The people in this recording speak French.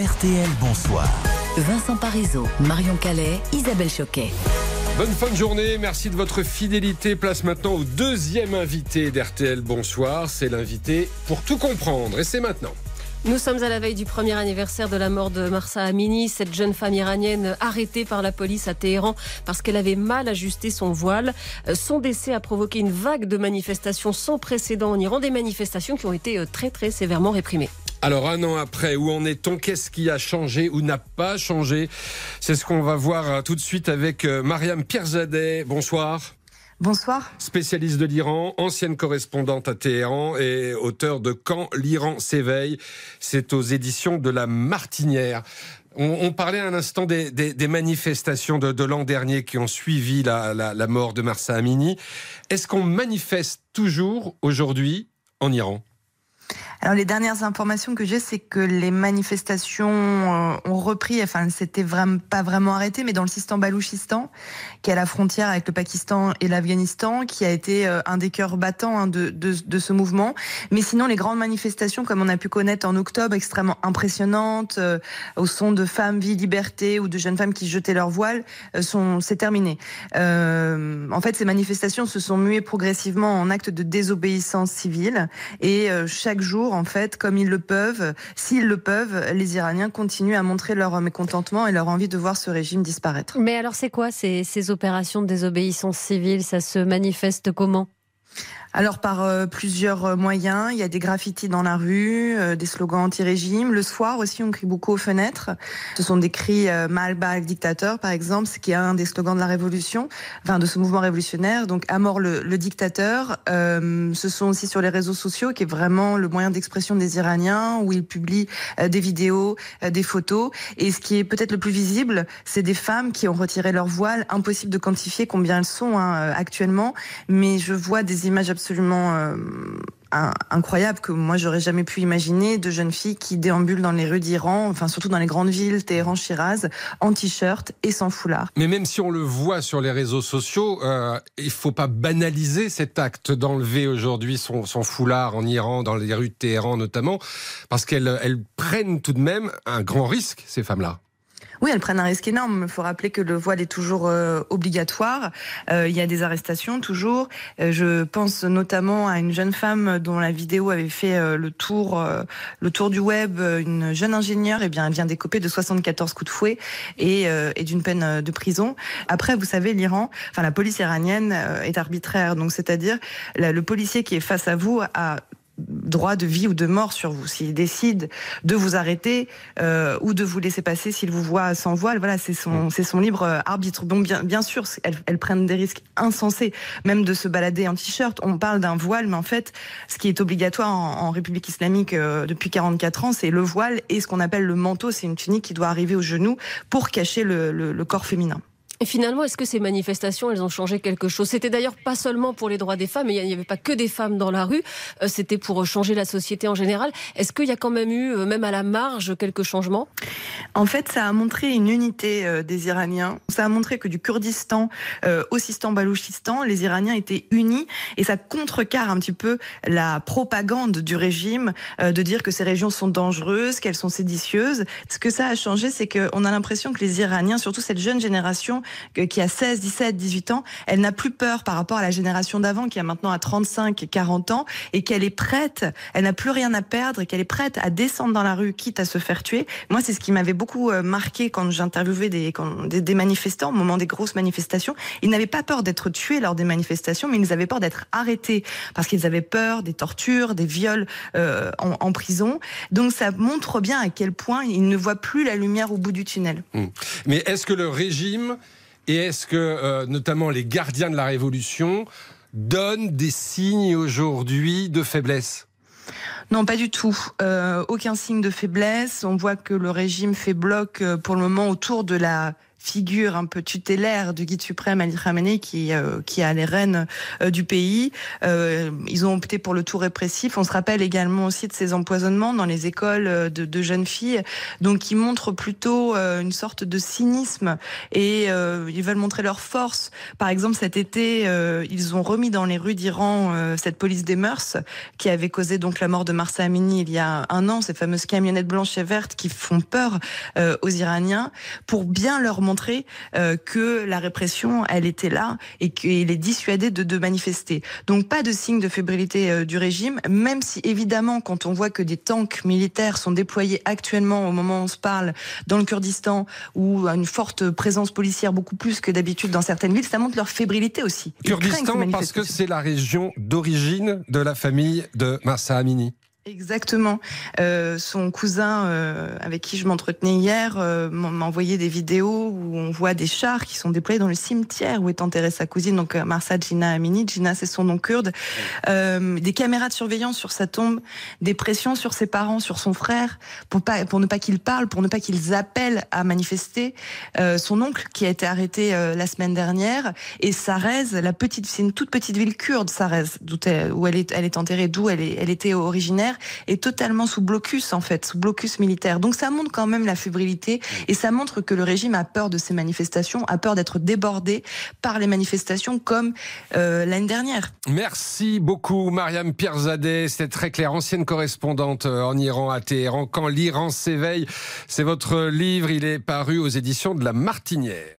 RTL Bonsoir. Vincent Parisot, Marion Calais, Isabelle Choquet. Bonne fin de journée, merci de votre fidélité. Place maintenant au deuxième invité d'RTL Bonsoir. C'est l'invité pour tout comprendre et c'est maintenant. Nous sommes à la veille du premier anniversaire de la mort de Marsa Amini, cette jeune femme iranienne arrêtée par la police à Téhéran parce qu'elle avait mal ajusté son voile. Euh, son décès a provoqué une vague de manifestations sans précédent en Iran, des manifestations qui ont été euh, très très sévèrement réprimées. Alors un an après, où en est-on? Qu'est-ce qui a changé ou n'a pas changé? C'est ce qu'on va voir euh, tout de suite avec Mariam Pierzadeh. Bonsoir. Bonsoir. Spécialiste de l'Iran, ancienne correspondante à Téhéran et auteur de Quand l'Iran s'éveille. C'est aux éditions de La Martinière. On, parlait un instant des, manifestations de, l'an dernier qui ont suivi la, la mort de Marsa Amini. Est-ce qu'on manifeste toujours aujourd'hui en Iran? Alors les dernières informations que j'ai, c'est que les manifestations euh, ont repris, enfin c'était vraiment pas vraiment arrêté, mais dans le Sistan Balouchistan, qui est à la frontière avec le Pakistan et l'Afghanistan, qui a été euh, un des cœurs battants hein, de, de, de, ce mouvement. Mais sinon, les grandes manifestations, comme on a pu connaître en octobre, extrêmement impressionnantes, euh, au son de femmes, vie, liberté, ou de jeunes femmes qui jetaient leur voile, sont c'est terminé. en fait, ces manifestations se sont muées progressivement en actes de désobéissance civile, et chaque jour en fait, comme ils le peuvent, s'ils le peuvent, les Iraniens continuent à montrer leur mécontentement et leur envie de voir ce régime disparaître. Mais alors, c'est quoi ces, opérations de désobéissance civile? Ça se manifeste comment? Alors par euh, plusieurs euh, moyens, il y a des graffitis dans la rue, euh, des slogans anti-régime. Le soir aussi, on crie beaucoup aux fenêtres. Ce sont des cris mal bas dictateur, par exemple, ce qui est un des slogans de la révolution, enfin de ce mouvement révolutionnaire. Donc à mort le, le dictateur. ce sont aussi sur les réseaux sociaux, qui est vraiment le moyen d'expression des Iraniens, où ils publient des vidéos, des photos. Et ce qui est peut-être le plus visible, c'est des femmes qui ont retiré leur voile. Impossible de quantifier combien elles sont hein, actuellement, mais je vois des images absolument euh, incroyables que moi j'aurais jamais pu imaginer de jeunes filles qui déambulent dans les rues d'Iran, enfin surtout dans les grandes villes, Téhéran, Shiraz, en t-shirt et sans foulard. Mais même si on le voit sur les réseaux sociaux, euh, il faut pas banaliser cet acte d'enlever aujourd'hui son, foulard en Iran, dans les rues de Téhéran notamment, parce qu'elles elles prennent tout de même un grand risque, ces femmes-là. Oui, elles prennent un risque énorme. Il faut rappeler que le voile est toujours euh, obligatoire. Euh, il y a des arrestations toujours. Euh, je pense notamment à une jeune femme dont la vidéo avait fait le tour, le tour du web. Une jeune ingénieure, et eh bien, elle vient d'écoper de 74 coups de fouet et, et d'une peine de prison. Après, vous savez, l'Iran, enfin la police iranienne est arbitraire. Donc, c'est-à-dire le policier qui est face à vous a droit de vie ou de mort sur vous. S'il décide de vous arrêter euh, ou de vous laisser passer s'il vous voit sans voile, voilà, c'est son, mm. c'est son libre euh, arbitre. Donc bien, bien sûr, elles, prennent des risques insensés, même de se balader en t-shirt. On parle d'un voile, mais en fait, ce qui est obligatoire en, République islamique euh, depuis 44 ans, c'est le voile et ce qu'on appelle le manteau. C'est une tunique qui doit arriver au genou pour cacher le corps féminin. Et finalement, est-ce que ces manifestations, elles ont changé quelque chose? C'était d'ailleurs pas seulement pour les droits des femmes, il n'y avait pas que des femmes dans la rue, euh, c'était pour changer la société en général. Est-ce qu'il y a quand même eu, euh, même à la marge, quelques changements En fait, ça a montré une unité euh, des Iraniens. Ça a montré que du Kurdistan au Sistan-Balouchistan, les Iraniens étaient unis et ça contrecarre un petit peu la propagande du régime de dire que ces régions sont dangereuses, qu'elles sont séditieuses. Ce que ça a changé, c'est qu'on a l'impression que les Iraniens, surtout cette jeune génération, qui a 16, 17, 18 ans, elle n'a plus peur par rapport à la génération d'avant qui a maintenant à 35, 40 ans et qu'elle est prête, elle n'a plus rien à perdre et qu'elle est prête à descendre dans la rue quitte à se faire tuer. Moi, c'est ce qui m'avait beaucoup euh, marqué quand j'interviewais des, des, manifestants au moment des grosses manifestations. Ils n'avaient pas peur d'être tués lors des manifestations, mais ils avaient peur d'être arrêtés parce qu'ils avaient peur des tortures, des viols euh, en, en, prison. Donc ça montre bien à quel point ils ne voient plus la lumière au bout du tunnel. Mmh. Mais est-ce que le régime et est-ce que, euh, notamment, les gardiens de la Révolution donnent des signes aujourd'hui de faiblesse? Non, pas du tout. Euh, aucun signe de faiblesse. On voit que le régime fait bloc euh, pour le moment autour de la figure un peu tutélaire du guide suprême Ali Khamenei qui qui a les rênes du pays. ils ont opté pour le tout répressif. On se rappelle également aussi de ces empoisonnements dans les écoles de, de jeunes filles, donc qui montrent plutôt une sorte de cynisme et ils veulent montrer leur force. Par exemple, cet été, ils ont remis dans les rues d'Iran cette police des mœurs qui avait causé donc la mort de Marsa Amini il y a un an, ces fameuses camionnettes blanches et vertes qui font peur euh, aux Iraniens, pour bien leur montrer euh, que la répression, elle était là et qu'il les dissuadait de, de manifester. Donc pas de signe de fébrilité euh, du régime, même si évidemment quand on voit que des tanks militaires sont déployés actuellement au moment où on se parle dans le Kurdistan, ou une forte présence policière beaucoup plus que d'habitude dans certaines villes, ça montre leur fébrilité aussi. Kurdistan parce que c'est la région d'origine de la famille de Massa Amini. Exactement. Euh, son cousin, euh, avec qui je m'entretenais hier, euh, m'a envoyé des vidéos où on voit des chars qui sont déployés dans le cimetière où est enterrée sa cousine, donc euh, Marsa Gina Amini. Gina, c'est son nom kurde. Euh, des caméras de surveillance sur sa tombe, des pressions sur ses parents, sur son frère, pour, pas, pour ne pas qu'ils parlent, pour ne pas qu'ils appellent à manifester. Euh, son oncle, qui a été arrêté la semaine dernière, et Sarez, la petite, c'est une toute petite ville kurde, Sarez, d'où où elle est, elle est enterrée, d'où elle, est, elle était originaire est totalement sous blocus en fait, sous blocus militaire. Donc ça montre quand même la fébrilité et ça montre que le régime a peur de ces manifestations, a peur d'être débordé par les manifestations comme euh, l'année dernière. Merci beaucoup Mariam Pierzadeh, c'était très clair, ancienne correspondante euh, en Iran à Téhéran. Quand l'Iran s'éveille, c'est votre livre, il est paru aux éditions de La Martinière.